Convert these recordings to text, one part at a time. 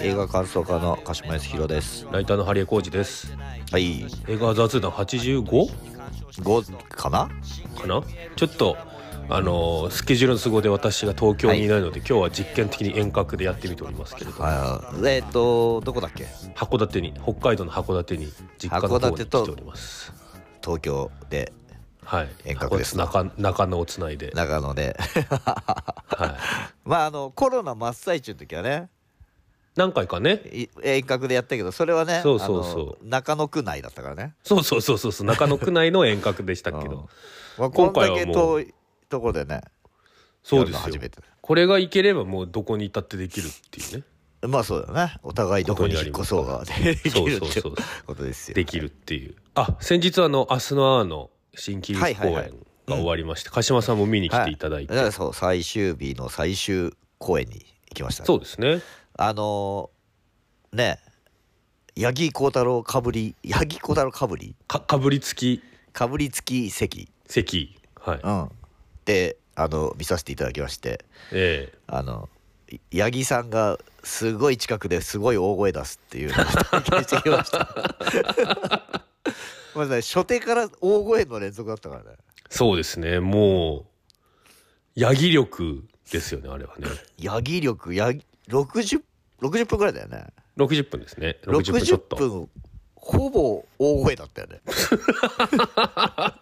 映画感想家の鹿島康弘です。ライターのハリエコージです。はい。映画雑談 85? 5かな？かな？ちょっとあのースケジュールの都合で私が東京にいないので、今日は実験的に遠隔でやってみておりますけれどはいえっ、とどこだっけ？函館に北海道の函館に実家の方に来ております。東京ではい。遠隔です。な中中野をつないで、長野で。は まああのコロナ真っ最中の時はねい、何回かね。い遠隔でやったけどそれはねそうそうそう。中野区内だったからね。そうそうそうそうそう。中野区内の遠隔でしたけど、まあ、こんだけ今回はもう。遠いところでねそうですよ。これがいければもうどこにいたってできるっていうね。まあそうだね。お互いどこに引っ越そうができそうるってそうそうことですよできるっていう。あ先日あの「明日のアーの新喜劇公演が終わりまして、鹿島さんも見に来ていただいて、はい、そう最終日の最終公演に行きましたね、そうですねあのーね八木幸太郎かぶり八木幸太郎かぶり？かかぶりつき。かぶりつき席。席。はい、うん。であの見させていただきまして。ええ。あのい八木さんがすごい近くですごい大声出すっていうのを体験してきました。まずね初手から大声の連続だったからね。そうですね。もうヤギ力ですよねあれはね。八木力八木 60, 60分ぐらいだよね。60分ですね。60分ちょっ60と分ほぼ大声だったよね。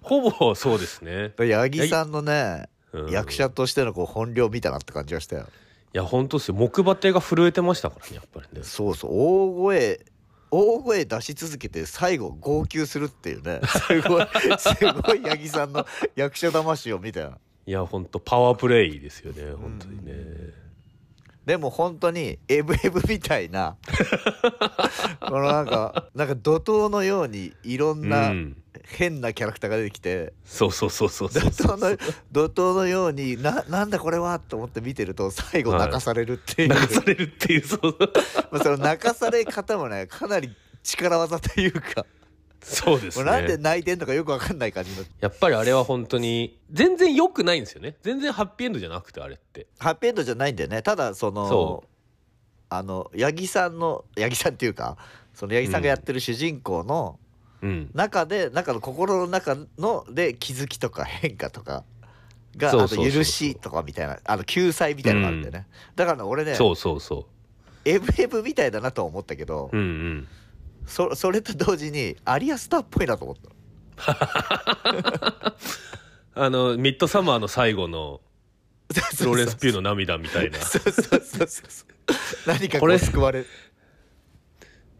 ほぼそうですね。八木さんのね、うん。役者としてのこう本領見たなって感じがしたよ。いや本当ですよ。木馬手が震えてましたからねやっぱりね。そうそう。大声大声出し続けて最後号泣するっていうね。すごいすごい八木さんの役者魂を見たよ。いや本当パワープレイですよね本当にね、でも本当にエブエブみたいな このなんかなんか怒涛のようにいろんなうん。変なキャラクターが出てきて、そうそうそうそう怒そう。涛の怒涛のようにななんだこれはと思って見てると最後泣かされるっていう、流されるっていうそう。まあその泣かされ方もねかなり力技というか、そうですね。なんで泣いてんのかよくわかんない感じの。やっぱりあれは本当に全然良くないんですよね。全然ハッピーエンドじゃなくてあれって。ハッピーエンドじゃないんだよね。ただそのそあの八木さんの八木さんっていうかその八木さんがやってる主人公のうん。中で、中の心の中ので気づきとか変化とかがあと許しとかみたいなあの救済みたいなのがあるんだよね、だからね俺ねそうそうそエブエブみたいだなとは思ったけど、ううんうんそそれと同時にアリアスターっぽいなと思った。あのミッドサマーの最後のフローレンス・ピューの涙みたいな。そうそうそうそう何かここれう救われ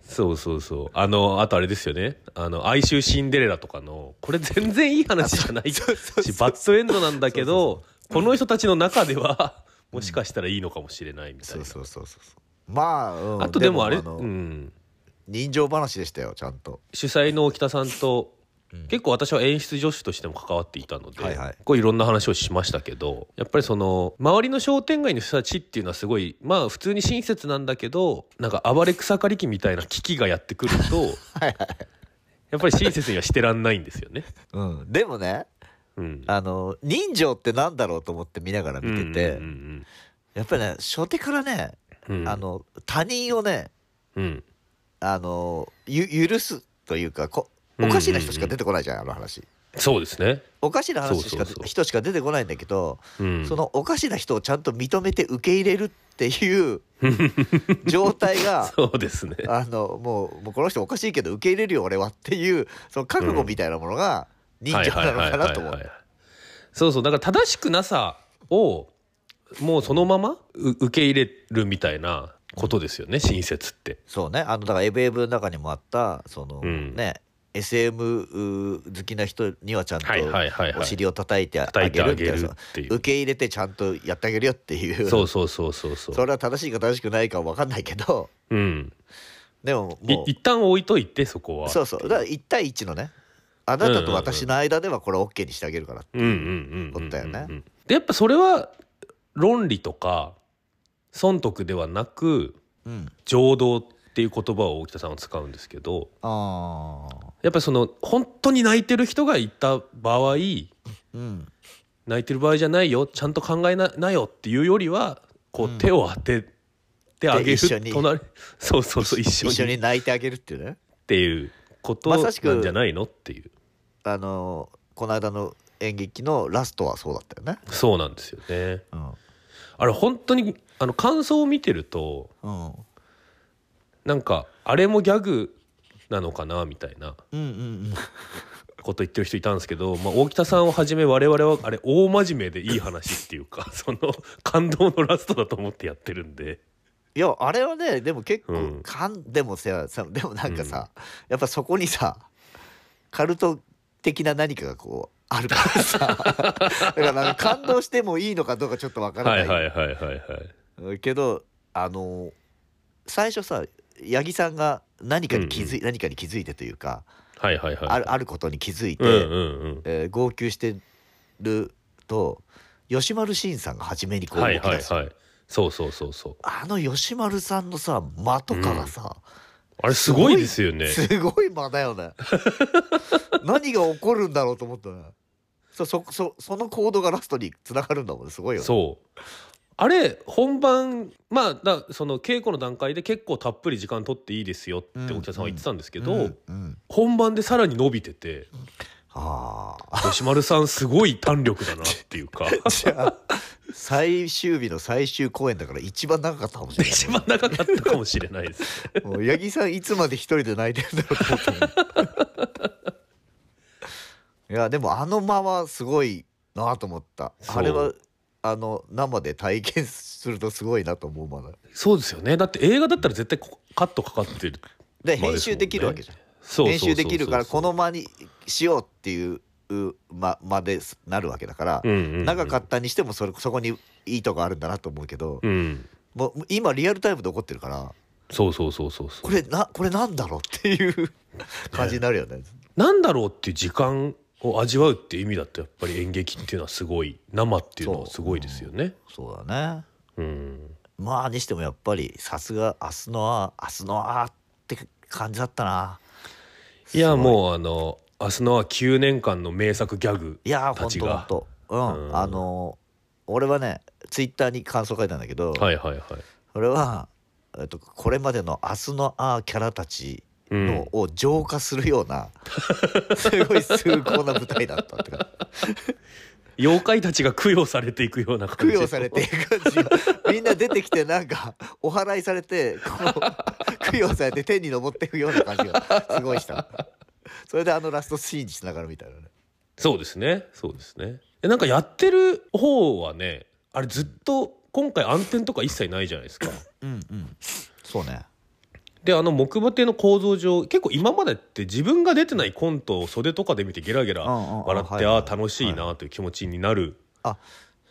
そうそうそう。あのあとあれですよね。あの哀愁シンデレラとかのこれ全然いい話じゃない。し そうそうそう。バッドエンドなんだけどこの人たちの中ではもしかしたらいいのかもしれないみたいそうなそうそうそうまあ、うん。あとでもあれのうん人情話でしたよちゃんと。主催の沖田さんと、うん。結構私は演出助手としても関わっていたので、はいはい。こういろんな話をしましたけどやっぱりその周りの商店街の人たちっていうのはすごいまあ普通に親切なんだけどなんか暴れ草刈り機みたいな危機がやってくると はいはい。やっぱり親切にはしてらんないんですよね。うん、でもねうん、あの人情ってなんだろうと思って見ながら見てて、うんやっぱりね初手からね、うんうん。あの他人をねうんあのゆ許すというかこおかしな人しか出てこないじゃん、あの話。そうですね。おかしな話しか人しか出てこないんだけど、うん、そのおかしな人をちゃんと認めて受け入れるっていう 状態がそうですね。あのもうもうこの人おかしいけど受け入れるよ俺はっていうその覚悟みたいなものが人情なのかなと思う。そうそう。だから正しくなさをもうそのままう受け入れるみたいなことですよね親切って。そうね。あのだからエブエブの中にもあったその、うん。ね SM 好きな人にはちゃんとお尻を叩いてあ叩いてあげるっていう。受け入れてちゃんとやってあげるよっていう。そうそうそうそうそう。それは正しいか正しくないか分かんないけど。うん。でもいもう一旦置いといてそこは。そうそう。だから1対1のね。あなたと私の間ではこれ OK にしてあげるからってう。んうんいううんうんうん。ことだよね。でやっぱそれは論理とか損得ではなくうん。情動っていう言葉を大北さんは使うんですけどやっぱりその本当に泣いてる人がいた場合うん。泣いてる場合じゃないよちゃんと考えななよっていうよりはこううん。手を当てってあげる一緒に。隣そうそうそう一緒に。一緒に。泣いてあげるっていうね。っていうことなんじゃないのっていう。あのこの間の演劇のラストはそうだったよね。そうなんですよね。うんあれ本当にあの感想を見てるとうん。なんかあれもギャグなのかなみたいなうんうんこと言ってる人いたんですけど、まあ、大北さんをはじめ我々はあれ大真面目でいい話っていうか その感動のラストだと思ってやってるんで。いやあれはねでも結構、うん。かんでもささでもなんかさ、やっぱそこにさカルト的な何かがこうあるからさ。だから感動してもいいのかどうかちょっとわからない。い、ははいはいはいはい。けどあの最初さ八木さんが何かに気づい、何かに気づいてというか、はいはいはいあるあることに気づいて、うんうんうん。えー号泣してると吉丸信さんが初めにこう動はいき出す、はいはいそうそうそうそう。あの吉丸さんのさ間とかがさ、あれすごいですよね。すごい間だよね。何が起こるんだろうと思ったねそそそそのコードがラストにつながるんだもんねすごいよね。そう。あれ本番まあだその稽古の段階で結構たっぷり時間取っていいですよってうんお客さんは言ってたんですけど、うんうん。本番でさらに伸びててああ吉丸さんすごい弾力だなっていうか。じゃあ最終日の最終公演だから一番長かったかもしれない。一番長かったかもしれないです。もう八木さんいつまで一人で泣いてるんだろうと思ったもんいやでもあの間はすごいなと思った。あれはあの生で体験するとすごいなと思うまだ。そうですよね。だって映画だったら絶対こカットかかってるでまあ編集できるわけじゃんそう編集できるからこのの間にしようっていうう間間ですなるわけだから、長長かったにしてもそれそこにいいとこあるんだなと思うけど、うん。もう今リアルタイムで起こってるからそうそうそうそうそう。これなこれなんだろうっていう 感じになるよね。なんだろうっていう時間を味わうっていう意味だとやっぱり演劇っていうのはすごい生っていうのはすごいですよね。そうだね。うん。まあにしてもやっぱりさすが明日のあ明日のあって感じだったないやもうあの明日のは9年間の名作ギャグいやほんたちが。とほんと。うん、うん。あの俺はねツイッターに感想書いたんだけど、はいはいはい。それは、えっと、これまでの「明日のあ」キャラたちうん。の、を浄化するような、すごい崇高な舞台だったってか妖怪たちが供養されていくような感供じ養されていく感じがみんな出てきてなんか お祓いされて 供養されて天に昇っていくような感じがすごいしたそれであのラストシーンにつながるみたいなね。そうですね。そうですね。でなんかやってる方はねあれずっと今回暗転とか一切ないじゃないですか。うんうん。そうねであの木馬亭の構造上結構今までって自分が出てないコントを袖とかで見てゲラゲラ笑って、ああ楽しいなという気持ちになるあ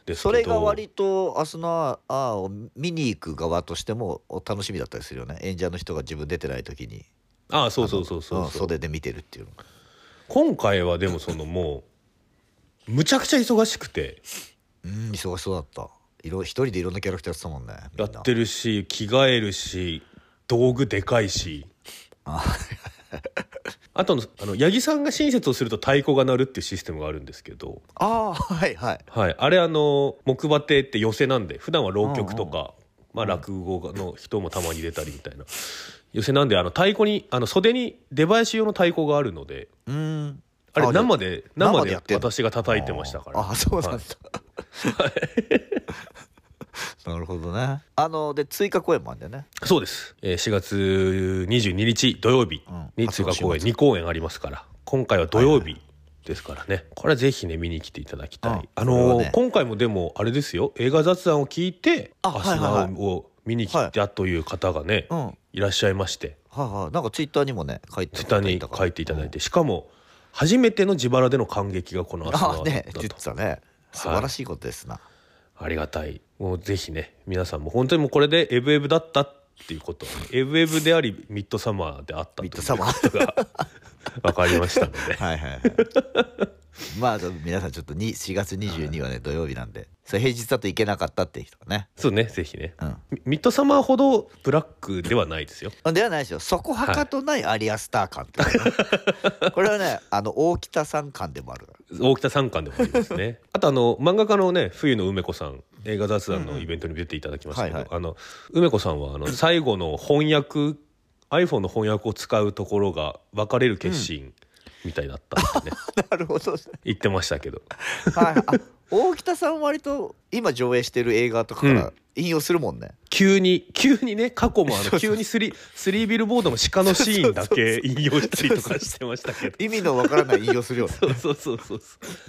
でそれが割と明日のああを見に行く側としてもお楽しみだったりするよね。演者の人が自分出てない時に。ああそうそうそうそううんそう。袖で見てるっていうの今回はでもそのもうむちゃくちゃ忙しくて。うん忙しそうだった。いろ一人でいろんなキャラクターやってたもんねやってるし着替えるし道具でかいし。あ。あとのあの八木さんが親切をすると太鼓が鳴るっていうシステムがあるんですけど、あーはいはい。はい、あれあの木馬亭って寄せなんで普段は浪曲とか、まあ、落語の人もたまに出たりみたいな。寄せなんであの太鼓にあの袖に出囃子用の太鼓があるので。うん。あれあ生で生で私が叩いてましたから。ああそうなんだ、はい なるほどね。あので追加公演もあるんだよね。そうです、えー4月22日土曜日に追加公演うんあそう2公演ありますから。今回は土曜日ですからね。これはぜひね見に来ていただきたい、うんあのーね。今回もでもあれですよ。映画雑談を聞いて「あアスナはいはい。はいを見に来たという方がね、うん。はいいらっしゃいまして。はいなんかツイッターにもね書いてツイッターに書いていただいて。しかも初めての自腹での感激がこの「アスナあねだと実はね。素晴らしいことですな、ありがたい。もうぜひね皆さんも本当にもうこれでエブエブだったっていうことはねエブエブでありミッドサマーであったというミッドサマことが分かりましたので。はいはいはい まあ皆さんちょっとに4月22はね土曜日なんで。それ平日だと行けなかったっていう人がね。そうねぜひね。うん。ミミッドサマーほどブラックではないですよ。ではないですよ。そこはかとないアリアスター感っていこれはねあの大北さん感でもある。大北三巻でもありますね。あとあの漫画家のね冬野梅子さん映画雑談のイベントに出ていただきましたけど、うんうんはいあの梅子さんはあの最後の翻訳 iPhone の翻訳を使うところが別れる決心みたいだったね、なるほど、言ってましたけど。はい、あ大北さん割と今上映してる映画とかから引用するもんね、急に急にね過去もあの急にスリスリービルボードの鹿のシーンだけ引用したりとかしてましたけど。意味のわからない引用するよね。そうそうそうそう。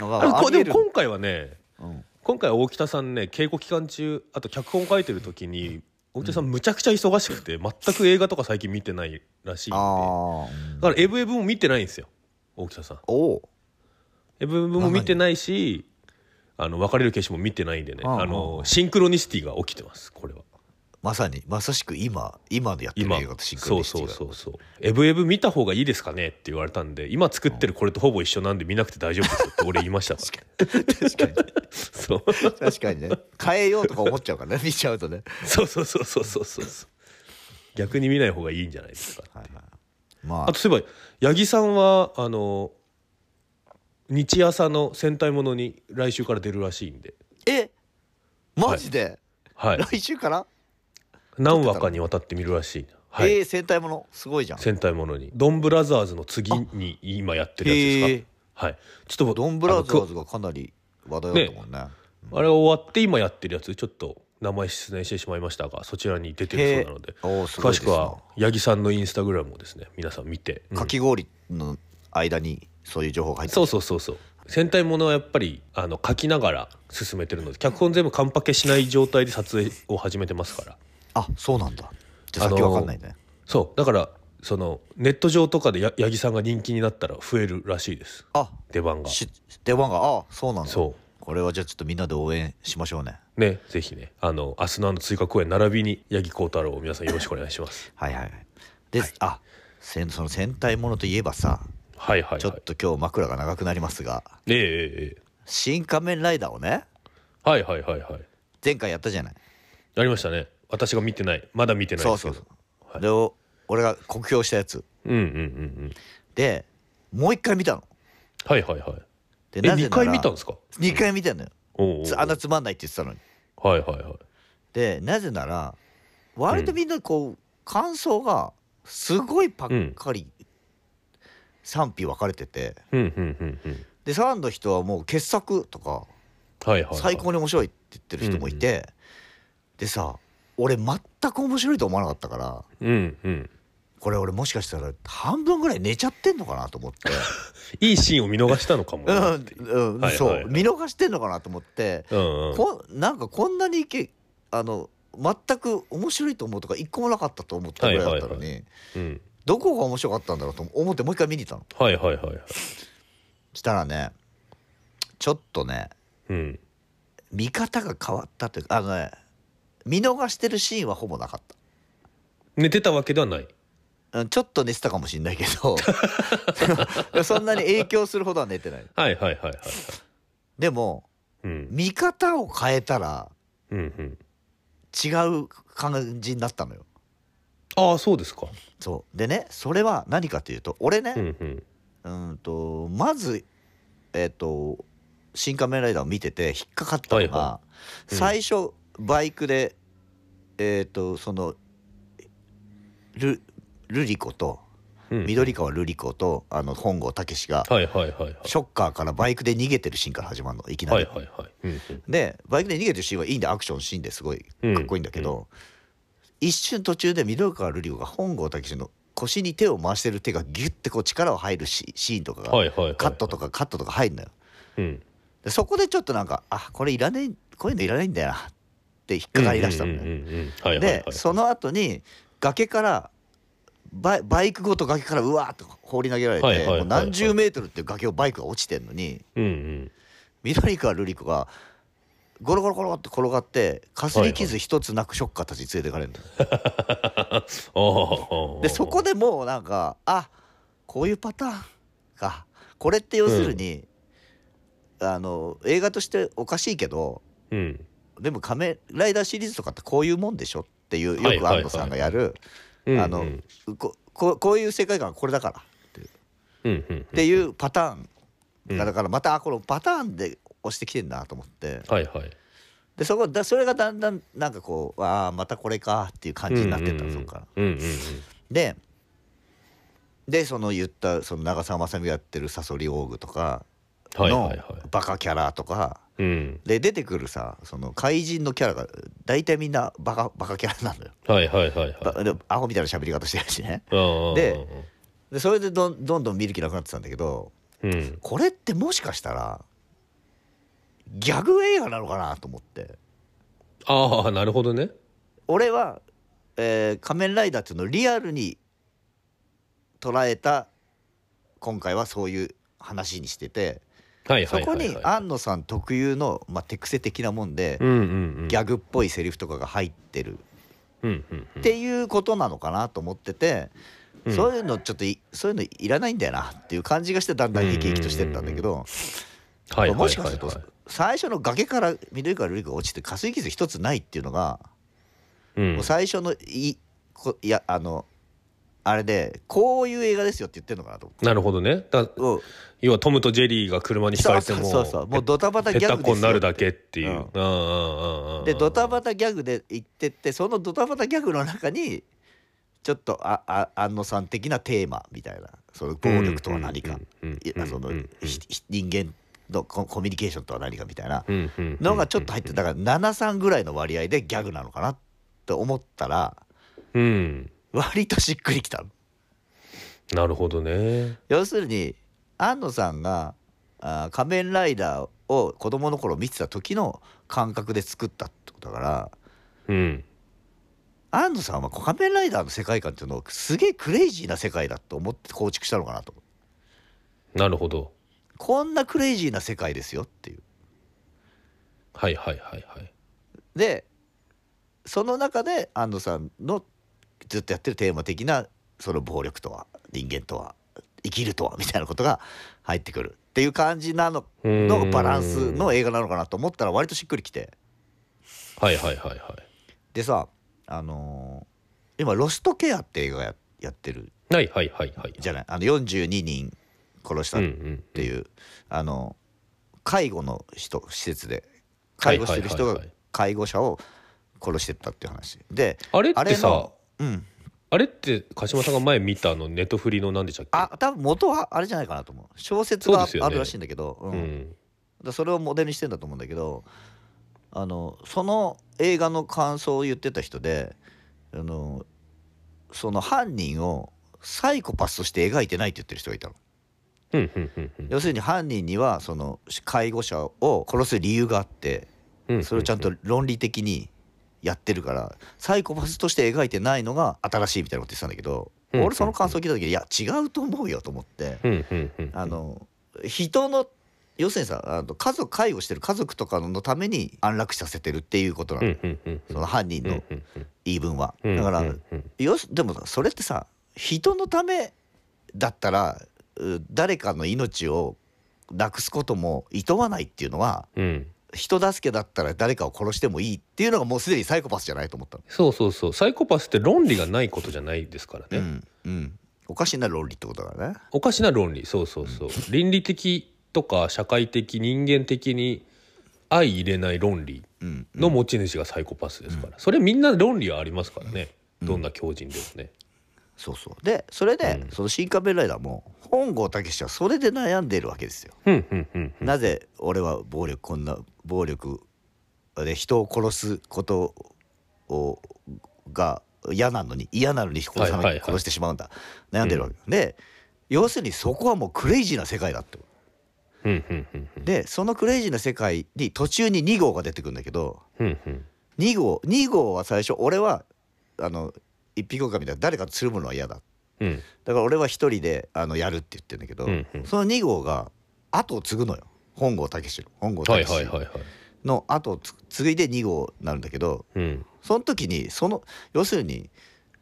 あでも今回はねうん。今回大北さんね稽古期間中あと脚本書いてる時に大北さんむちゃくちゃ忙しくて全く映画とか最近見てないらしいんで。だからエブエブも見てないんですよ大北さんおおエブエブも見てないしあの別れる決心も見てないんでね。あのシンクロニシティが起きてますこれは。まさにまさしく今今でやってる今映画とシンクそうそうロニシティが。そうそうエブエブ見た方がいいですかねって言われたんで今作ってるこれとほぼ一緒なんで見なくて大丈夫ですよって俺言いましたから。確かに。そう。確かにね。変えようとか思っちゃうからね見ちゃうとね。そうそうそうそうそうそう。逆に見ない方がいいんじゃないですかはいはいまあ。あとそういえば八木さんはあの日朝の戦隊ものに来週から出るらしいんで、え？マジで、はい、来週から、何話かにわたって見るらしい、はい。えー、戦隊もの？すごいじゃん。戦隊ものに。ドンブラザーズの次に今やってるやつですか？はい。ちょっとドンブラザーズがかなり話題だったもんね。くあれ終わって今やってるやつ？ちょっと名前失念してしまいましたがそちらに出てるそうなので詳しくは八木さんのインスタグラムをですね皆さん見て、うん。かき氷の間にそういう情報が入ってる。そうそうそうそう。戦隊ものはやっぱりあの書きながら進めてるので脚本全部カンパケしない状態で撮影を始めてますから。あそうなんだ。じゃあ先わかんないね、そう。だからそのネット上とかでや八木さんが人気になったら増えるらしいです。あ出番が。し出番があそうなんだ。そこれはじゃあちょっとみんなで応援しましょうね。うねぜひね。あの明日のあの追加公演並びに八木幸太郎を皆さんよろしくお願いします。はいはいはい。で、あせんその戦隊ものといえばさはいはいはい。ちょっと今日枕が長くなりますが。ええええええ「新仮面ライダー」をねはいはいはいはい。前回やったじゃない。やりましたね。私が見てない。まだ見てないそうそうそう、でお俺が酷評したやつ。うんうんうんうん。でもう一回見たの。はいはいはいでえ2回見たんのですか？2回見たのよ。おうおうおう。つあんなつまんないって言ってたのに。はいはいはい。でなぜなら割とみんなこう、感想がすごいばっかり賛否分かれてて。うんうんうんうん。でファンの人はもう傑作とかはいはいはい。最高に面白いって言ってる人もいて、でさ俺全く面白いと思わなかったからうんうんこれ俺もしかしたら半分ぐらい寝ちゃってんのかなと思って。いいシーンを見逃したのかもそう。見逃してんのかなと思って、うんうん。こんなんかこんなにいけあの全く面白いと思うとか一個もなかったと思ったぐらいだったのに、どこが面白かったんだろうと思ってもう一回見に行ったの。はいはいはいはい。したらねちょっとねうん。見方が変わったというかあのね見逃してるシーンはほぼなかっ寝てたわけではないちょっと寝てたかもしれないけど。そんなに影響するほどは寝てない。はいはいはいはいはい。でもうん。見方を変えたらうんうん。違う感じになったのよ。ああそうですか。そう。でねそれは何かというと俺ね、うんうん。うんとまずえっ、と「新仮面ライダー」を見てて引っかかったのが、はいはうん。最初バイクでえっ、とそのルルリコとうん。緑川ルリコとあの本郷武史がはいはいはいはい。ショッカーからバイクで逃げてるシーンから始まるのいきなり。でバイクで逃げてるシーンはいいんでアクションシーンですごいかっこいいんだけど、一瞬途中で緑川ルリコが本郷武史の腰に手を回してる手がギュッてこう力を入るシシーンとかがはいはいはいカットとかカットとか入るのよ。うん。でそこでちょっとなんかあこれいらねえこういうのいらないんだよなって引っかかりだしたのね。うんうんうんうん。はいはいはい。でその後に崖からバイバイクごと崖からうわーっと放り投げられて、はいはいはいはい。もう何十メートルっていう崖をバイクが落ちてんのにうんうん。緑川瑠璃子がゴロゴロゴロって転がってかすり傷一つなくショッカーたちに連れてかれるの、でそこでもうなんかあこういうパターンか。これって要するに、あの映画としておかしいけどうん。でも仮面ライダーシリーズとかってこういうもんでしょっていうよはいはいはいく安野さんがやる、うんあのこここういう世界観はこれだから。うんうんっていうパターンうん。がだからまたあこのパターンで押してきてんなと思って。はいはい。でそこだそれがだんだんなんかこうああまたこれかっていう感じになってったのそこから。うんうんうん。ででその言ったその長澤まさみがやってる「サソリオーグ」とかのバカキャラとかうん。で出てくるさその怪人のキャラが大体みんなバカバカキャラなのよ。はいはいはいはい。ばでアホみたいな喋り方してるしね。ででそれでどんどんどん見る気なくなってたんだけどうん。これってもしかしたらギャグ映画なのかなと思って。ああなるほどね。俺は、えー仮面ライダー」っていうのをリアルに捉えた今回はそういう話にしててはいそこはいはいはい。に安野さん特有の、まあ、手癖的なもんで、うんうんうん。ギャグっぽいセリフとかが入ってる。うんうんうん。っていうことなのかなと思ってて、うん。そういうのちょっといそういうのいらないんだよなっていう感じがしてだんだん生き生きとしてったんだけど、はいはいもしかすると、はいはい最初の崖から緑川瑠璃子が落ちて加水傷一つないっていうのが、うん。もう最初のいこいやあのあれでこういう映画ですよって言ってるのかなと思って。なるほどね。だうん。要はトムとジェリーが車にひかれてもそうそうそう。もうドタバタペギャグになるだけっていう、うん。でドタバタギャグで言ってってそのドタバタギャグの中にちょっとああ安野さん的なテーマみたいなその暴力とは何か。人間のココミュニケーションとは何かみたいな。のがちょっと入ってだから73ぐらいの割合でギャグなのかなって思ったらうん割としっくりきたの。なるほどね。要するに安野さんがあー仮面ライダーを子供の頃見てた時の感覚で作ったってことだからうん。安野さんは仮面ライダーの世界観っていうのをすげえクレイジーな世界だと思って構築したのかなとなるほど。こんなクレイジーな世界ですよっていう。はいはいはいはい。でその中で安野さんのずっとやってるテーマ的なその暴力とは人間とは生きるとはみたいなことが入ってくるっていう感じなののバランスの映画なのかなと思ったら割としっくりきて。はいはいはいはいでさあのー今「ロストケア」って映画ややってるはいはいはいはい。じゃない？あの42人殺したっうんうんていう、あの介護の人施設で介護してる人が介護者を殺してったっていう話。であれってさのうん。あれって鹿島さんが前見たあのネットフリの何でしたっけ？あ多分元はあれじゃないかなと思う。小説がそうですよね。あるらしいんだけどう、うん。んだそれをモデルにしてんだと思うんだけどあのその映画の感想を言ってた人であのその犯人をサイコパスとして描いてないって言ってる人がいたの。うんうんうんうん。要するに犯人にはその介護者を殺す理由があってうん。それをちゃんと論理的にやってるからサイコパスとして描いてないのが新しいみたいなこと言ってたんだけどうん俺その感想を聞いた時いや違うと思うよと思ってあの人の要するにさあの家族介護してる家族とかのために安楽死させてるっていうことなの。その犯人の言い分は。うん。だからよしでもさそれってさ人のためだったらう誰かの命をなくすことも厭わないっていうのはうん人助けだったら誰かを殺してもいいっていうのがもうすでにサイコパスじゃないと思ったの。そうそうそう。サイコパスって論理がないことじゃないですからね、うんうん、おかしな論理ってことだからね。おかしな論理。そうそうそう。倫理的とか社会的人間的に相入れない論理うんの持ち主がサイコパスですから、それみんな論理はありますからね、どんな強人でもね。そうそう。でそれで、うん。その「新仮面ライダー」も本郷武はそれで悩んでるわけですよ。うんうんうんうん。なぜ俺は暴力こんな暴力で人を殺すことをが嫌なのに嫌なのに殺さなはい。殺してしまうんだ。悩んでるわけ、で要するにそこはもうクレイジーな世界だってうんうんうんうん。でそのクレイジーな世界に途中に2号が出てくるんだけどうんうん。2号2号は最初俺はあの一匹狼みたいな誰かとつるむのは嫌だ。うん。だから俺は一人であのやるって言ってるんだけど、うんうん。その2号が後を継ぐのよ本郷武史の本郷はい武史の後をつ継いで2号になるんだけどうん。その時にその要するに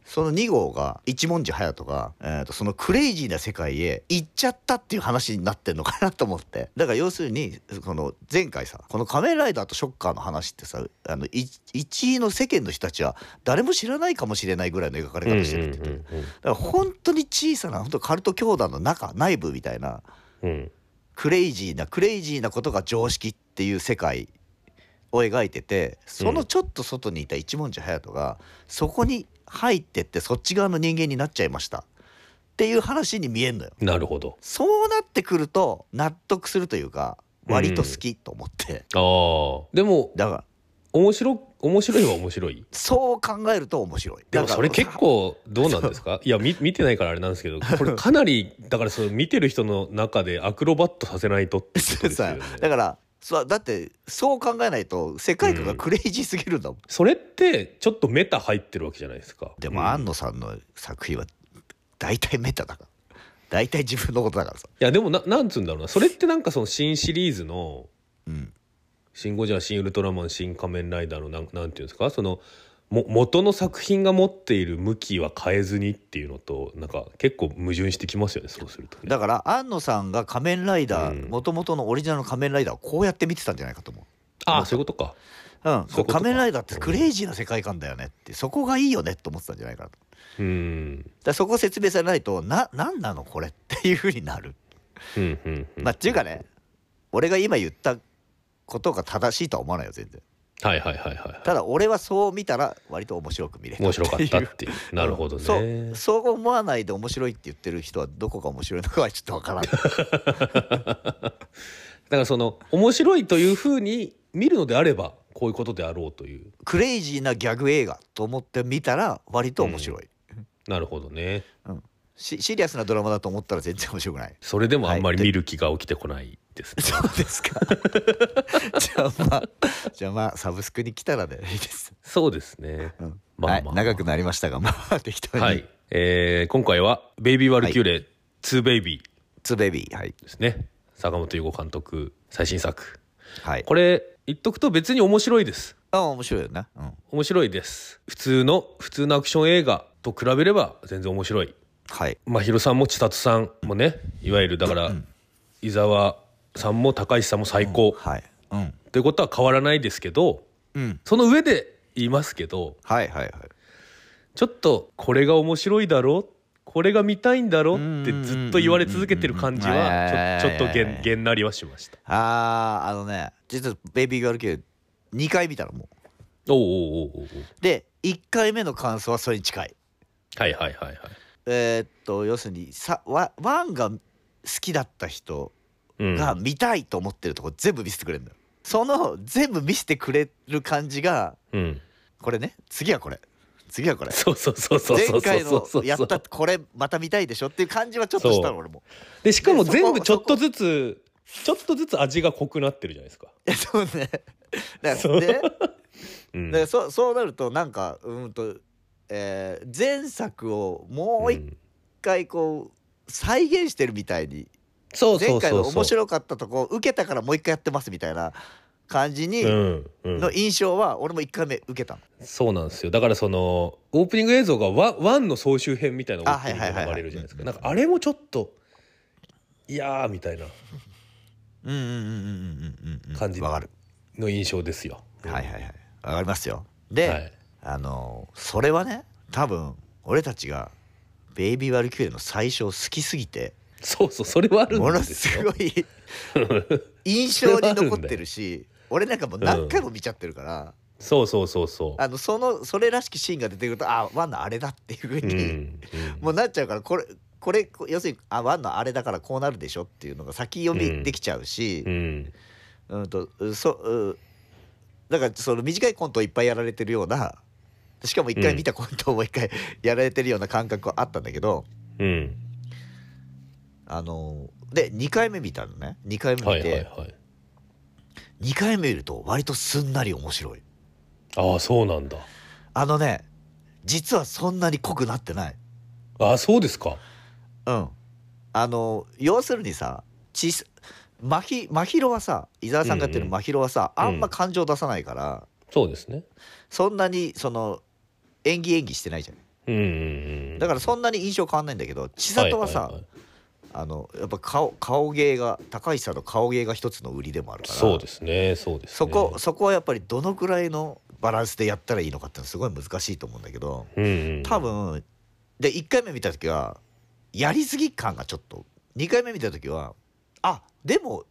その2号が一文字隼人が、えー、とそのクレイジーな世界へ行っちゃったっていう話になってんのかなと思って。だから要するにこの前回さこの仮面ライダーとショッカーの話ってさあのい一位の世間の人たちは誰も知らないかもしれないぐらいの描かれ方してるってだから本当に小さな本当カルト教団の中内部みたいなうんうんクレイジーなクレイジーなことが常識っていう世界を描いててそのちょっと外にいた一文字隼人がそこに入ってってそっち側の人間になっちゃいました。っていう話に見えんのよ。なるほど。そうなってくると納得するというか割と好きと思って、ああでもだから面白面白いは面白い。そう考えると面白い。でもそれ結構どうなんですか？いや見見てないからあれなんですけどこれかなりだからその見てる人の中でアクロバットさせないとってことですよね。だからそうだってそう考えないと世界観がクレイジーすぎるんだもん。それってちょっとメタ入ってるわけじゃないですか。でも、うん。庵野さんの作品は大体メタだから。大体自分のことだからさ。いやでもななんつうんだろうな。それってなんかその新シリーズのうん「シン・ゴジラ」「シン・ウルトラマン」「シン・仮面ライダー」のなんなんていうんですか？そのも元の作品が持っている向きは変えずにっていうのとなんか結構矛盾してきますよねそうするとね。だから庵野さんが仮面ライダうん。ーもともとのオリジナルの仮面ライダーをこうやって見てたんじゃないかと思う。ああそういうことか。うん、そう仮面ライダーってクレイジーな世界観だよねってそこがいいよねって思ってたんじゃないかなと。うん。らそこ説明されないとな何なのこれっていうふうになる。うんうんうん。まあっていうかね俺が今言ったことが正しいとは思わないよ全然。はいはいはいはいただ俺はそう見たら割と面白く見れた面白かったっていう。なるほどね。そうそう思わないで面白いって言ってる人はどこが面白いのかはちょっとわからない だからその面白いというふうに見るのであればこういうことであろうという。クレイジーなギャグ映画と思って見たら割と面白い、なるほどね。しシリアスなドラマだと思ったら全然面白くない。それでもあんまりはい見る気が起きてこないですね、そうですか。じゃあまあじゃあまあサブスクに来たらでいいです、そうですね。うん。まあまあはい、長くなりましたがまあ適当に、はい、えー今回は「ベイビー・ワルキューレ2ベイビーツーベイビーはい」ですね。坂本優吾監督最新作。はい。これ言っとくと別に面白いです。あ面白いよねうん。面白いです。普通の普通のアクション映画と比べれば全然面白いはい。まあヒロさんも千里さんもねいわゆるだから、伊沢さんも高石さんも最高、はい。うん。ということは変わらないですけどうん。その上で言いますけどはいはいはい。ちょっとこれが面白いだろこれが見たいんだろってずっと言われ続けてる感じはちょちょっとげんげんなりはしました。あーあのね実は「ベイビーガールキュー」2回見たのもう。おうおうおうおうおう。で1回目の感想はそれに近い。はいはいはいはいえーっと要するにさワワンが好きだった人うん。が見たいと思ってるとこ全部見せてくれるんだよ。その全部見せてくれる感じがうん。これね次はこれ。次はこれ。そうそうそうそうそう前回のそうそう。やったこれまた見たいでしょっていう感じはちょっとしたの俺も。でしかも全部ちょっとずつちょっとずつ味が濃くなってるじゃないですか。いやそうね。だかそう。らねうん。だからそそうなるとなんかうんと、えー前作をもう一ん回こう再現してるみたいにそう前回の面白かったとこ受けたからもう一回やってますみたいな感じにの印象は俺も一回目受けたの。そうなんですよ。だからそのオープニング映像がワワンの総集編みたいなオあープニングが流れるじゃないですか。なんかあれもちょっといやーみたいな。感じ。の印象ですよ。はいはいはい。わかりますよ。で、はいあのそれはね多分俺たちが「ベイビー・ワルキューレ」の最初好きすぎてそうそうそれはあるんものですよ。すごい印象に残ってるし俺なんかもう何回も見ちゃってるから、そうそうそうそう。あのそのそれらしきシーンが出てくるとあワンのあれだっていうふううんに、うん。もうなっちゃうからこれこれ要するにあワンのあれだからこうなるでしょっていうのが先読みできちゃうしう、ん。うん、とそうだからその短いコントをいっぱいやられてるようなしかも一回見たコントをもう一回 やられてるような感覚はあったんだけどうん。あので2回目見たのね。2回目見て、はいはいはい。2回目見ると割とすんなり面白い。ああそうなんだ。あのね実はそんなに濃くなってない。ああそうですか。うん。あの要するにさちす真ひ真宙はさ伊沢さんがやってるうんうん。真宙はさ、うん。あんま感情出さないから、そうですね。そんなにその演技演技してないじゃん。だからそんなに印象変わんないんだけど千里はさ、あのやっぱ顔顔芸が高橋さんの顔芸が一つの売りでもあるからそうですねそうですね。そこそこはやっぱりどのくらいのバランスでやったらいいのかってのはすごい難しいと思うんだけどうんうん。多分で1回目見た時はやりすぎ感がちょっと2回目見た時はあでも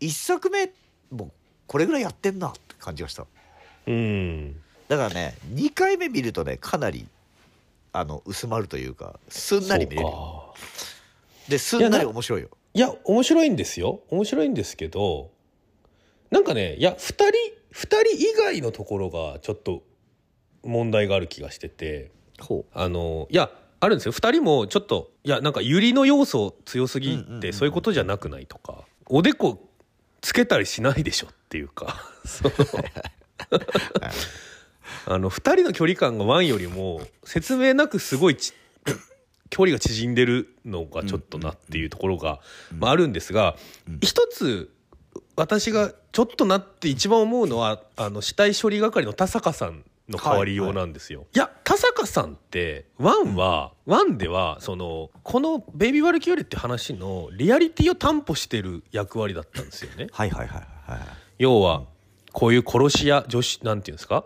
1作目もこれぐらいやってんなって感じがした。うんだからね2回目見るとねかなりあの薄まるというかすんなり見れるですんなり面白いよ。いや面白いんですよ。面白いんですけどなんかねいや2人2人以外のところがちょっと問題がある気がしててほあのいやあるんですよ。2人もちょっといやなんかユリの要素強すぎてそういうことじゃなくないとかおでこつけたりしないでしょっていうかその あの2人の距離感が1よりも説明なくすごいち距離が縮んでるのがちょっとなっていうところが、まあ、あるんですが、うん。一つ私がちょっとなって一番思うのはあの死体処理係の田坂さんの代わりようなんですよ。い。や田坂さんってワンは、ワンではそのこの「ベイビー・ワルキューレ」って話のリアリティを担保してる役割だったんですよね。はいはいはいはい。要はこういう殺し屋女子なんていうんですか？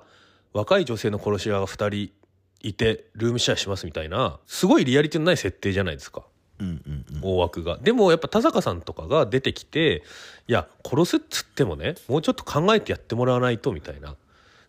若い女性の殺し屋が2人いてルームシェアしますみたいなすごいリアリティのない設定じゃないですか。うんうんうん。大枠が。でもやっぱ田坂さんとかが出てきていや殺すっつってもねもうちょっと考えてやってもらわないとみたいな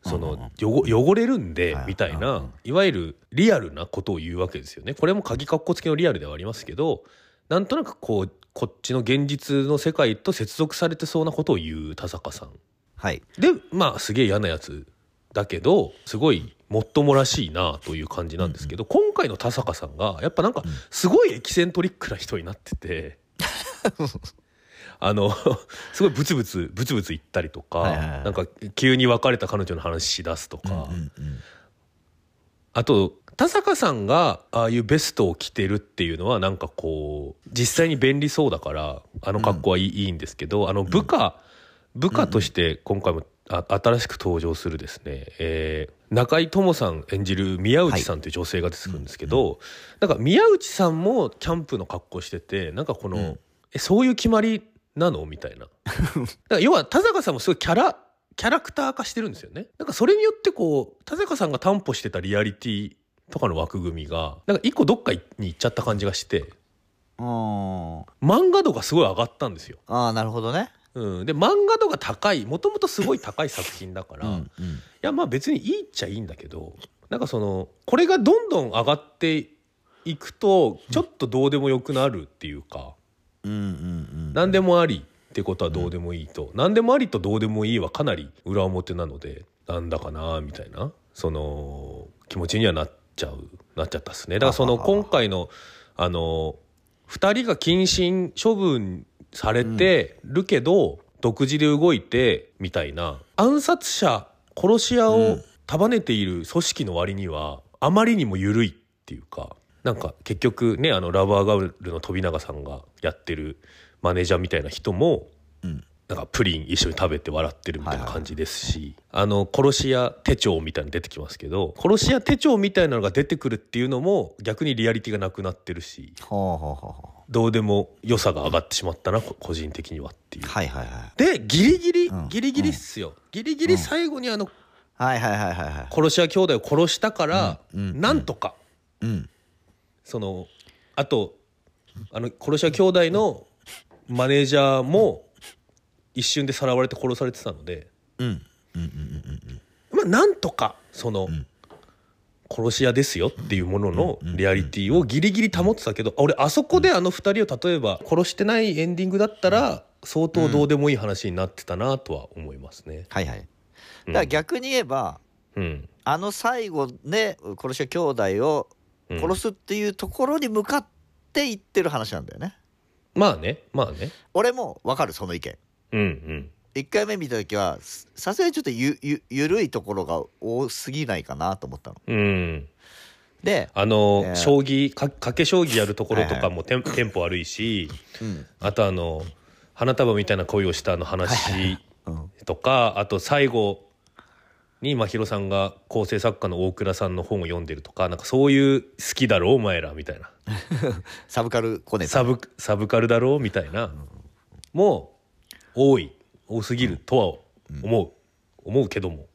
その汚汚れるんではい。みたいなんいわゆるリアルなことを言うわけですよね。これも鍵括弧付きのリアルではありますけどなんとなくこうこっちの現実の世界と接続されてそうなことを言う田坂さん。はい。でまあすげえ嫌なやつだけどすごいもっともらしいなという感じなんですけど、今回の田坂さんがやっぱなんかうんすごいエキセントリックな人になってて。あのすごいブツブツブツブツ言ったりとか、はいはいはい。なんか急に別れた彼女の話し出すとか、うんうんうん。あと田坂さんがああいうベストを着てるっていうのはなんかこう実際に便利そうだからあの格好はいい,、いいんですけどあの部下、部下として今回もあ新しく登場するですね、えー中井智さん演じる宮内さんという女性が出てくるんですけど、なんか宮内さんもキャンプの格好しててなんかこの、うんえそういう決まりなのみたいな。だから要は田坂さんもすごいキャラキャラクター化してるんですよね。なんかそれによってこう田坂さんが担保してたリアリティとかの枠組みがなんか一個どっかに行っちゃった感じがしてあ漫画度がすごい上がったんですよ。あなるほどねうん、で漫画度が高いもともとすごい高い作品だから、いうんうん。やまあ別にいいっちゃいいんだけどなんかそのこれがどんどん上がっていくとちょっとどうでもよくなるっていうか、うんうんうん。何でもありってことはどうでもいいと、何でもありとどうでもいいはかなり裏表なのでなんだかなみたいなその気持ちにはなっちゃうなっちゃったっすね。だからその今回のあの2人が謹慎処分されてるけど、独自で動いてみたいな。暗殺者殺し屋を束ねている組織の割にはあまりにも緩いっていうかなんか結局ねあのラバーガールの飛永さんがやってるマネージャーみたいな人もうんなんかプリン一緒に食べて笑ってるみたいな感じですし、あの殺し屋手帳みたいなの出てきますけど殺し屋手帳みたいなのが出てくるっていうのも逆にリアリティがなくなってるしどうでも良さが上がってしまったなこ個人的にはっていう。う。はいはいはい。でギリギリうん。ギリギリっすよ、ギリギリ最後にあのはいはいはいはいはい。殺し屋兄弟を殺したから、なんとかうん。そのあとあの殺し屋兄弟のマネージャーも一瞬でさらわれて殺されてたので、うん。うんうんうんまあ、なんとかその、ん。殺し屋ですよっていうもののうんリアリティをギリギリ保ってたけど俺あそこであの二人を例えば殺してないエンディングだったら相当どうでもいい話になってたなとは思いますね。はいはい。だから逆に言えばうん。あの最後ね殺し屋兄弟をうん。殺すっていうところに向かっていってる話なんだよね。まあねまあね。俺もわかるその意見うんうん。1回目見た時はすさすがにちょっとゆゆゆるいところが多すぎないかなと思ったの。うん。で、あの、えー将棋か賭け将棋やるところとかもテン,、テンポ悪いしうん。あとあの花束みたいな恋をしたあの話うん、とかあと最後に真宙さんが構成作家の大倉さんの本を読んでるとかなんかそういう好きだろお前らみたいな。サブカルコネタ。サブサブカルだろみたいな。もう多い多すぎるとは思う、思う。けども。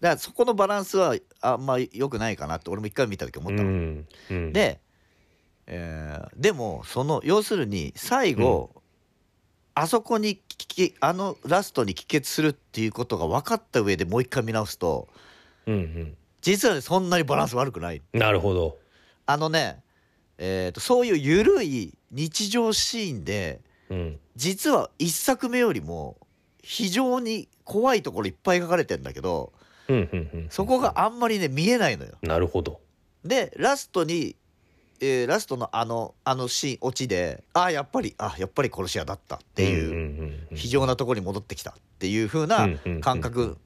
だからそこのバランスはあんま良くないかなって俺も一回見た時思ったの、うん。うん、で、えーでもその要するに最後、あそこに帰きあのラストに帰結するっていうことが分かった上でもう一回見直すとうん実はねそんなにバランス悪くない。うん、なるほど、あのね、えーとそういう緩い日常シーンでうん、実は一作目よりも非常に怖いところいっぱい描かれてんだけどうんうんうん。そこがあんまりね見えないのよ。なるほど。でラストに、えーラストのあのあのシーンオチであやっぱりあやっぱり殺し屋だったっていう、非常なところに戻ってきたっていう風な感覚に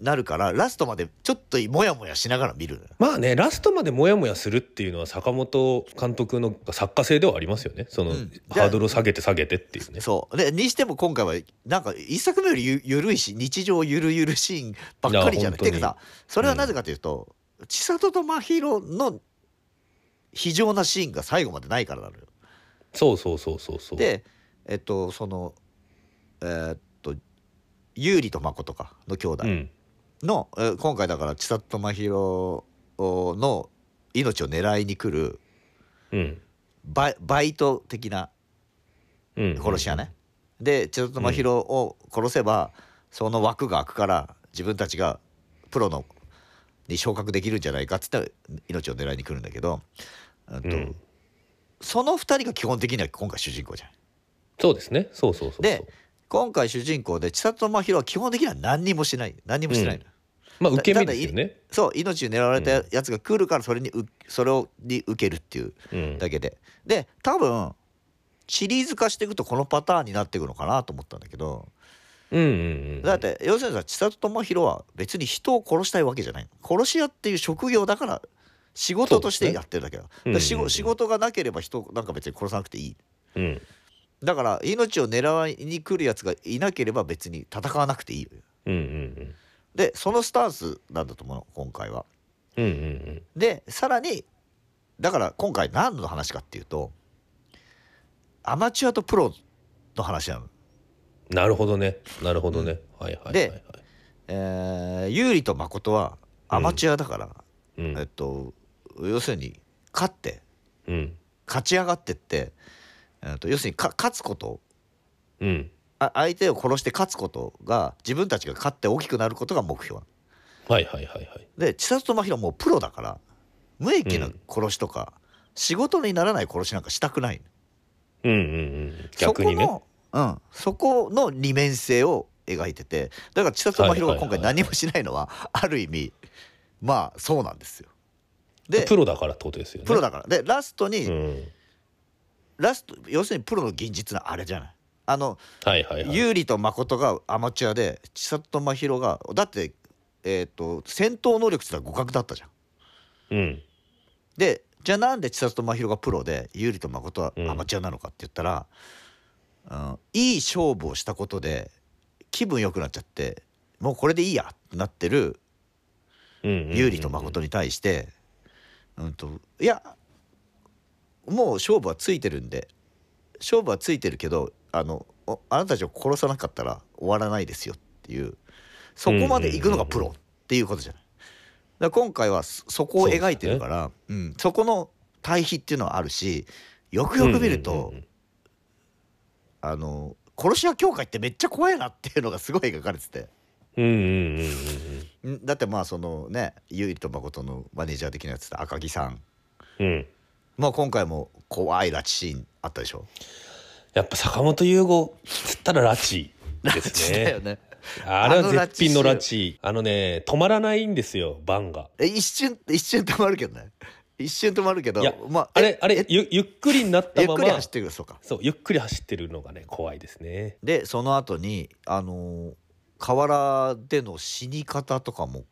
なるからラストまでちょっとモヤモヤしながら見るまあねラストまでモヤモヤするっていうのは坂本監督の作家性ではありますよね。その、うん。ハードルを下げて下げてっていうね。そう。でにしても今回はなんか一作目よりゆゆるいし日常ゆるゆるシーンばっかりじゃない？てかさそれはなぜかというと、千里と真宙の非常なシーンが最後までないからなのよ。そうそうそうそうそう。でえっとそのえーっと優里と誠かの兄弟うん。の、えー今回だから千里と真宙の命を狙いに来るうん。バイバイト的なうん。殺し屋ね。で千里と真宙を殺せば、その枠が空くから自分たちがプロのに昇格できるんじゃないかっつって命を狙いに来るんだけど、うん。その2人が基本的には今回主人公じゃん。そうですね。そうそうそうそう。で今回主人公で千里と真宙は基本的には何にもしない。何にもしてないの、まあ受け身ですよね。そう命を狙われたやつが来るからそれにうそれをに受けるっていううん。だけで。で多分シリーズ化していくとこのパターンになっていくのかなと思ったんだけど。うんうんうんだって要するにさ千里と真宙は別に人を殺したいわけじゃない。殺し屋っていう職業だから仕事としてやってるだけだ,、ねだ仕事がなければ人なんか別に殺さなくていい。うんだから命を狙いに来るやつがいなければ別に戦わなくていいよ。うんうんでそのスタンスなんだと思うの今回は。うんうんうん。でさらにだから今回何の話かっていうとアマチュアとプロの話なの。なるほどね。なるほどね、はいはいはいはい。でえー、有利と誠はアマチュアだから、うん。えっと要するに勝ってうん。勝ち上がってって、えっと要するにか勝つこと。うん。あ相手を殺して勝つことが自分たちが勝って大きくなることが目標。はいはいはいはい。で千里と真宙はもうプロだから無益な殺しとか、仕事にならない殺しなんかしたくない。のうんうんうん。逆にね。そこの、うん、そこの二面性を描いててだから千里真宙が今回何もしないのはある意味まあそうなんですよ。でプロだからってことですよね。プロだから。でラストに、うんラスト要するにプロの現実なあれじゃない？あのはいはいはい有利と誠がアマチュアで千里真宙がだってえっ、と戦闘能力って言ったら互角だったじゃん。うんでじゃあなんで千里真宙がプロで有利と誠はアマチュアなのかって言ったら、うんいい勝負をしたことで気分良くなっちゃってもうこれでいいやってなってる有利と誠に対して、うんといやもう勝負はついてるんで勝負はついてるけどあのおあなたたちを殺さなかったら終わらないですよっていうそこまで行くのがプロっていうことじゃない。だ今回はそそこを描いてるからそ,、うん、そこの対比っていうのはあるしよくよく見ると、あの殺し屋協会ってめっちゃ怖いなっていうのがすごい描かれてて。うんうんうんうんん。だってまあそのね優里と誠のマネージャー的なやつで赤木さん。うんまあ今回も怖い拉致シーンあったでしょ？やっぱ坂本優吾つったら拉致ですね。ね。あれは絶品の拉致。あのね止まらないんですよバンが。え一瞬一瞬止まるけどね。一瞬止まるけどいやまああれあれえゆゆっくりになったまま。ゆっくり走ってくるそうか。そうゆっくり走ってるのがね怖いですね。でその後にあのー河原での死に方とかも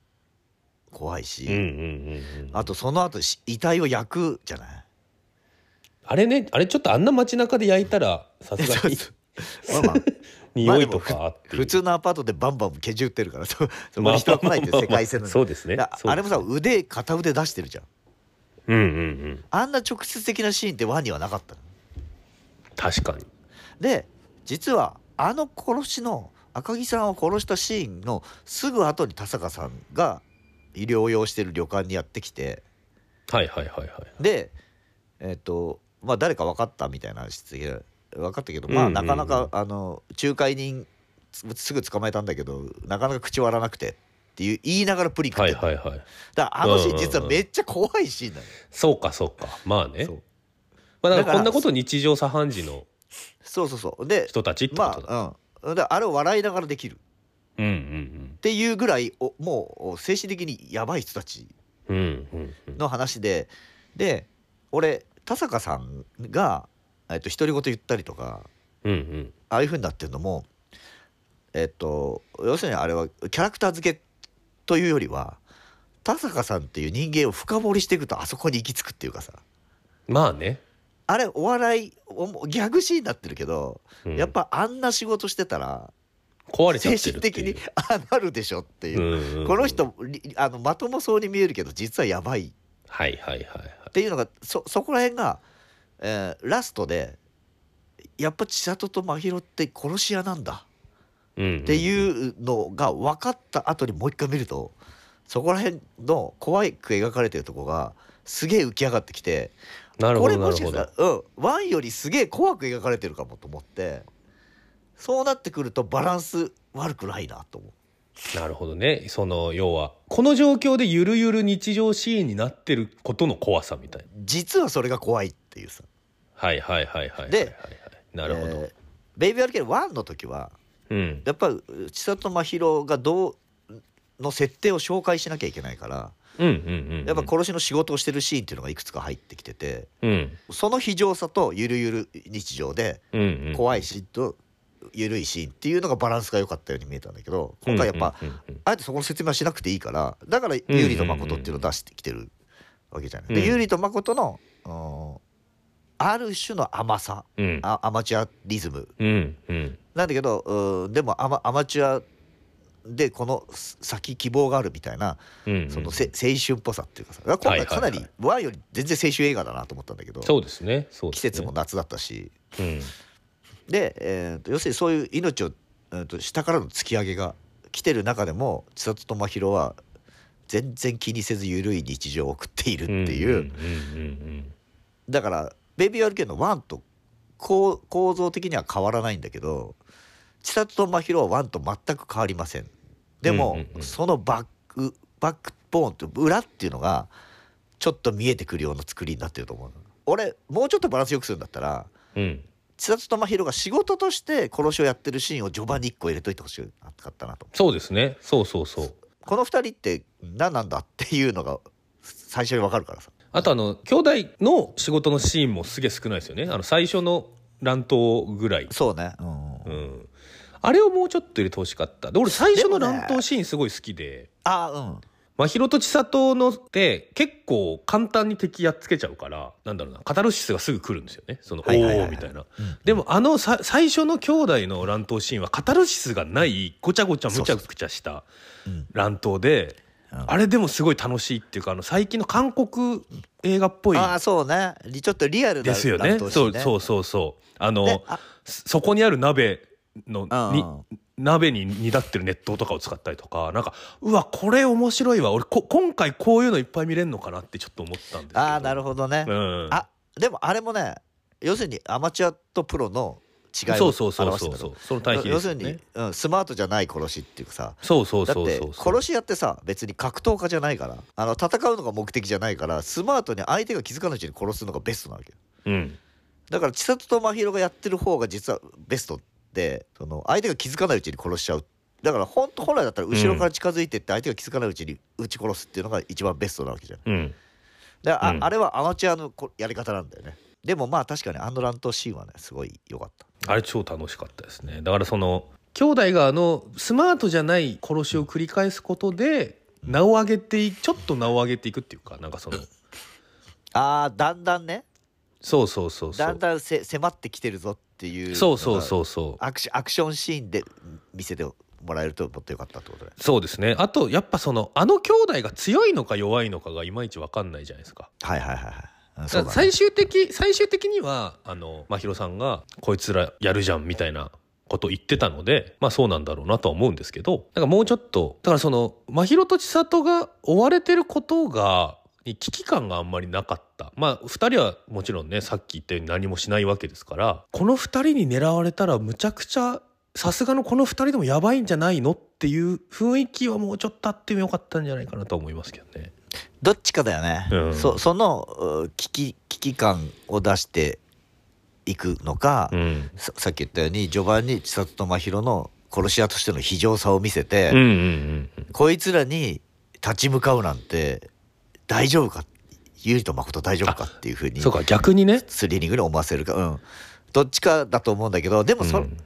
怖いし、うんうんうんうん。あとその後し遺体を焼くじゃない？あれねあれちょっとあんな街中で焼いたらさすがにまあまあ。匂いとか普通のアパートでバンバン拳銃撃ってるからそそこに人が来ないって世界線なのそうですね。あれもさ腕片腕出してるじゃん。うんうんうん。あんな直接的なシーンってワンにはなかったの？確かに。で実はあの殺しの赤木さんを殺したシーンのすぐ後に田坂さんが療養してる旅館にやってきて。はいはいはいはい。でえっ、とまあ誰か分かったみたいな質問で分かったけどまあうんうん。うんなかなかあの仲介人すすぐ捕まえたんだけどなかなか口割らなくてっていう言いながらプリン食ってるはいはいはい。だからあのシーンうんうんうん。実はめっちゃ怖いシーンなのよ。そうかそうか。まあね。まあだだからこんなこと日常茶飯事のそうそうそう。で人たちってことだ、まあうん。であれを笑いながらできる。うんうんっていうぐらいおもう精神的にやばい人たちうんうんうんうん。の話でで俺田坂さんが、えっと、独り言言ったりとかうんうん。ああいう風になってるのもえっと要するにあれはキャラクター付けというよりは田坂さんっていう人間を深掘りしていくとあそこに行き着くっていうかさ。まあね、あれお笑いおギャグシーンになってるけど、うん。やっぱあんな仕事してたら壊れちゃ精神的にああなるでしょっていう、うんうんうん。この人りあのまともそうに見えるけど実はやばいはいはいはいっていうのがそそこら辺が、えーラストでやっぱ千里と真宙って殺し屋なんだ。うんっていうのが分かった後にもう一回見るとそこら辺の怖く描かれてるとこがすげえ浮き上がってきてこれもしかしたら、うん、ワンよりすげえ怖く描かれてるかもと思ってそうなってくるとバランス悪くないなと思う。なるほどね。その要はこの状況でゆるゆる日常シーンになってることの怖さみたいな。実はそれが怖いっていうさ。はいはいはいはいではいなるほど、えーベイビーアルケード1の時はうん。やっぱ千里真宙がどうの設定を紹介しなきゃいけないからうんうんうんうん。やっぱ殺しの仕事をしてるシーンっていうのがいくつか入ってきててうん。その非常さとゆるゆる日常でうんうん怖いシーンとゆるいシーンっていうのがバランスが良かったように見えたんだけど今回やっぱあえてそこの説明はしなくていいからだから有利と誠っていうのを出してきてるわけじゃない。でうん。有利と誠のうんある種の甘さうん。あアマチュアリズム。うんうん。なんだけどうんでもアマアマチュアでこの先希望があるみたいなうんうん。そのせ青春っぽさっていうかさ。今回かなりワンより全然青春映画だなと思ったんだけどそうですね。ね。季節も夏だったし。うんで、えーと要するにそういう命を、えーと下からの突き上げが来てる中でも千里と真宙は全然気にせず緩い日常を送っているっていう、だから「ベイビー・アルケード」の1と構構造的には変わらないんだけど千里と真宙は1と全く変わりません。でも、そのバックバックボーンと裏っていうのがちょっと見えてくるような作りになってると思う俺もうちょっとバランスよくするんだったらうんうん千里と真宙が仕事として殺しをやってるシーンを序盤に1個入れといてほしかったなと。そうですね。そうそうそう。この2人って何なんだっていうのが最初に分かるからさ。あとあの兄弟の仕事のシーンもすげえ少ないですよね。あの最初の乱闘ぐらい。そうね。うんうん。あれをもうちょっと入れてほしかった。で俺最初の乱闘シーンすごい好きで。あうん真宙と千里のって結構簡単に敵やっつけちゃうからなんだろうなカタルシスがすぐ来るんですよね。その、おおみたいな、うん。でもあのさ最初の兄弟の乱闘シーンはカタルシスがないごちゃごちゃむちゃくちゃしたうん。乱闘でうん。あれでもすごい楽しいっていうかあの最近の韓国映画っぽいああそうね。ちょっとリアルなですよね。そうそうそうそう。あのそこにある鍋のうんに鍋に煮立ってる熱湯とかを使ったりとかなんかうわこれ面白いわ。俺こ今回こういうのいっぱい見れるのかなってちょっと思ったんですけど。ああなるほどね、うん、あでもあれもね要するにアマチュアとプロの違いをそうそうそうそうそう。その対比で要するに、うん、スマートじゃない殺しっていうかさ。そうそうだってそう。そう殺し屋ってさ別に格闘家じゃないから。あの戦うのが目的じゃないからスマートに相手が気づかないうちに殺すのがベストなわけよ。うん。だから千里と真宙がやってる方が実はベストでその相手が気づかないうちに殺しちゃう。だから本本来だったら後ろから近づいてって相手が気づかないうちに撃ち殺すっていうのが一番ベストなわけじゃんうん。であ,、うん。あれはアマチュアのこやり方なんだよね。でもまあ確かにあの乱闘シーンはねすごい良かった。あれ超楽しかったですね。だからその兄弟があのスマートじゃない殺しを繰り返すことで名を上げていちょっと名を上げていくっていうかなんかそのあーだんだんね。そうそうそうそう。だんだんせ迫ってきてるぞっっていうそうそうそうそう。アクシアクションシーンで見せてもらえるともっとよかったってことでそうですね。あとやっぱそのあの兄弟が強いのか弱いのかがいまいち分かんないじゃないですか。はいはいはいはい。最終的最終的にはあの真宙さんが「こいつらやるじゃん」みたいなこと言ってたのでまあそうなんだろうなとは思うんですけどだからもうちょっとだからその真宙と千里が追われてることがに危機感があんまりなかった。まあ2人はもちろんねさっき言ったように何もしないわけですからこの2人に狙われたらむちゃくちゃさすがのこの2人でもやばいんじゃないのっていう雰囲気はもうちょっとあってもよかったんじゃないかなとは思いますけどね。どっちかだよね、うん。そそのう危機危機感を出していくのか、うん。ささっき言ったように序盤に千里と真宙の殺し屋としての非常さを見せて、こいつらに立ち向かうなんて大丈夫か？有利と誠大丈夫かっていうふうにそうか逆にね。スリリングに思わせるか。うん。どっちかだと思うんだけどでもそ,、うん。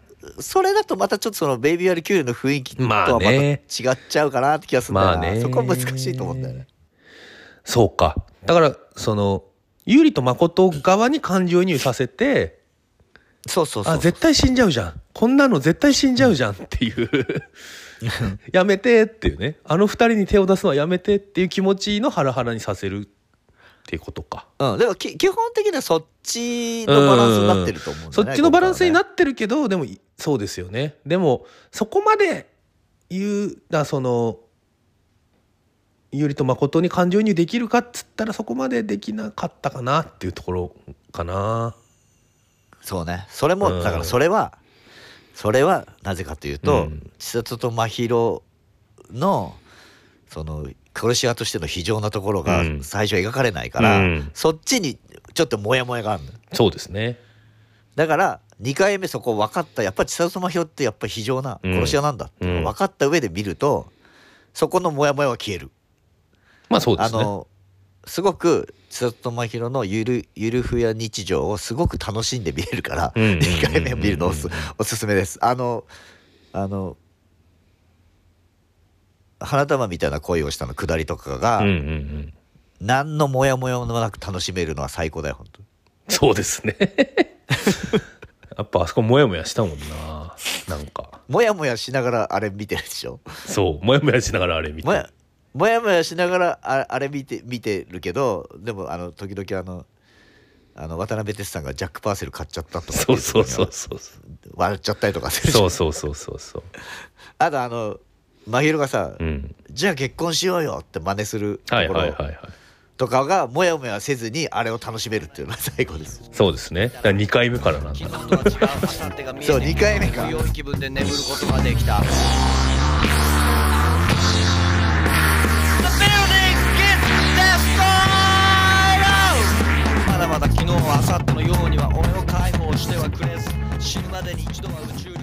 それだとまたちょっとそのベイビー・アル・キュールの雰囲気とはまた違ね。っちゃうかなって気がするんだよな、まあね。そこは難しいと思うんだよね。そうか。だから、その、有利と誠側に感情移入させて、そうそうそう。あ、絶対死んじゃうじゃん。こんなの絶対死んじゃうじゃんっていう。やめてっていうね。あの二人に手を出すのはやめてっていう気持ちのハラハラにさせるっていうことか。うん、でもき基本的にはそっちのバランスになってると思うね。そっちのバランスになっってるけど、でも、そうですよね。でも、そこまで言う、だその、有利と誠に感情移入できるかっつったらそこまでできなかったかなっていうところかな。そうね。それも、うんだからそれは、それはなぜかというと、うん千里と真宙の、その、殺し屋としての非常なところがうん最初描かれないから、うんそっちにちょっとモヤモヤがあるのよそうですね。だから2回目そこ分かったやっぱり千里と真宙ってやっぱり非常な殺し屋なんだって分かった上で見ると、そこのモヤモヤは消える。まあそうですね。あのすごく千里と真宙のゆるゆるふや日常をすごく楽しんで見れるから、うんうんうんうん2回目を見るのをおすおすすめです。あのあの花束みたいな恋をしたの下りとかが、うんうんうん。何のモヤモヤもなく楽しめるのは最高だよ本当にそうですね。やっぱあそこモヤモヤしたもんな。なんか。モヤモヤしながらあれ見てるでしょそう。モヤモヤしながらあれ見て。もやもやもやしながらああれ見て見てるけどでもあの時々あのあの渡辺哲さんがジャック・パーセル買っちゃったとかそいうそうそうそうそう。笑っちゃったりとかそうそうそうそうそう。あとあの真宙がさ、うん。じゃあ結婚しようよって真似するとはいころはいはいはい。とかがもやもやせずにあれを楽しめるっていうのが最後ですそうですね。だから2回目からなんだそう二回目か気分で眠ることができたかったのようには俺を解放してはくれず死ぬまでに一度は宇宙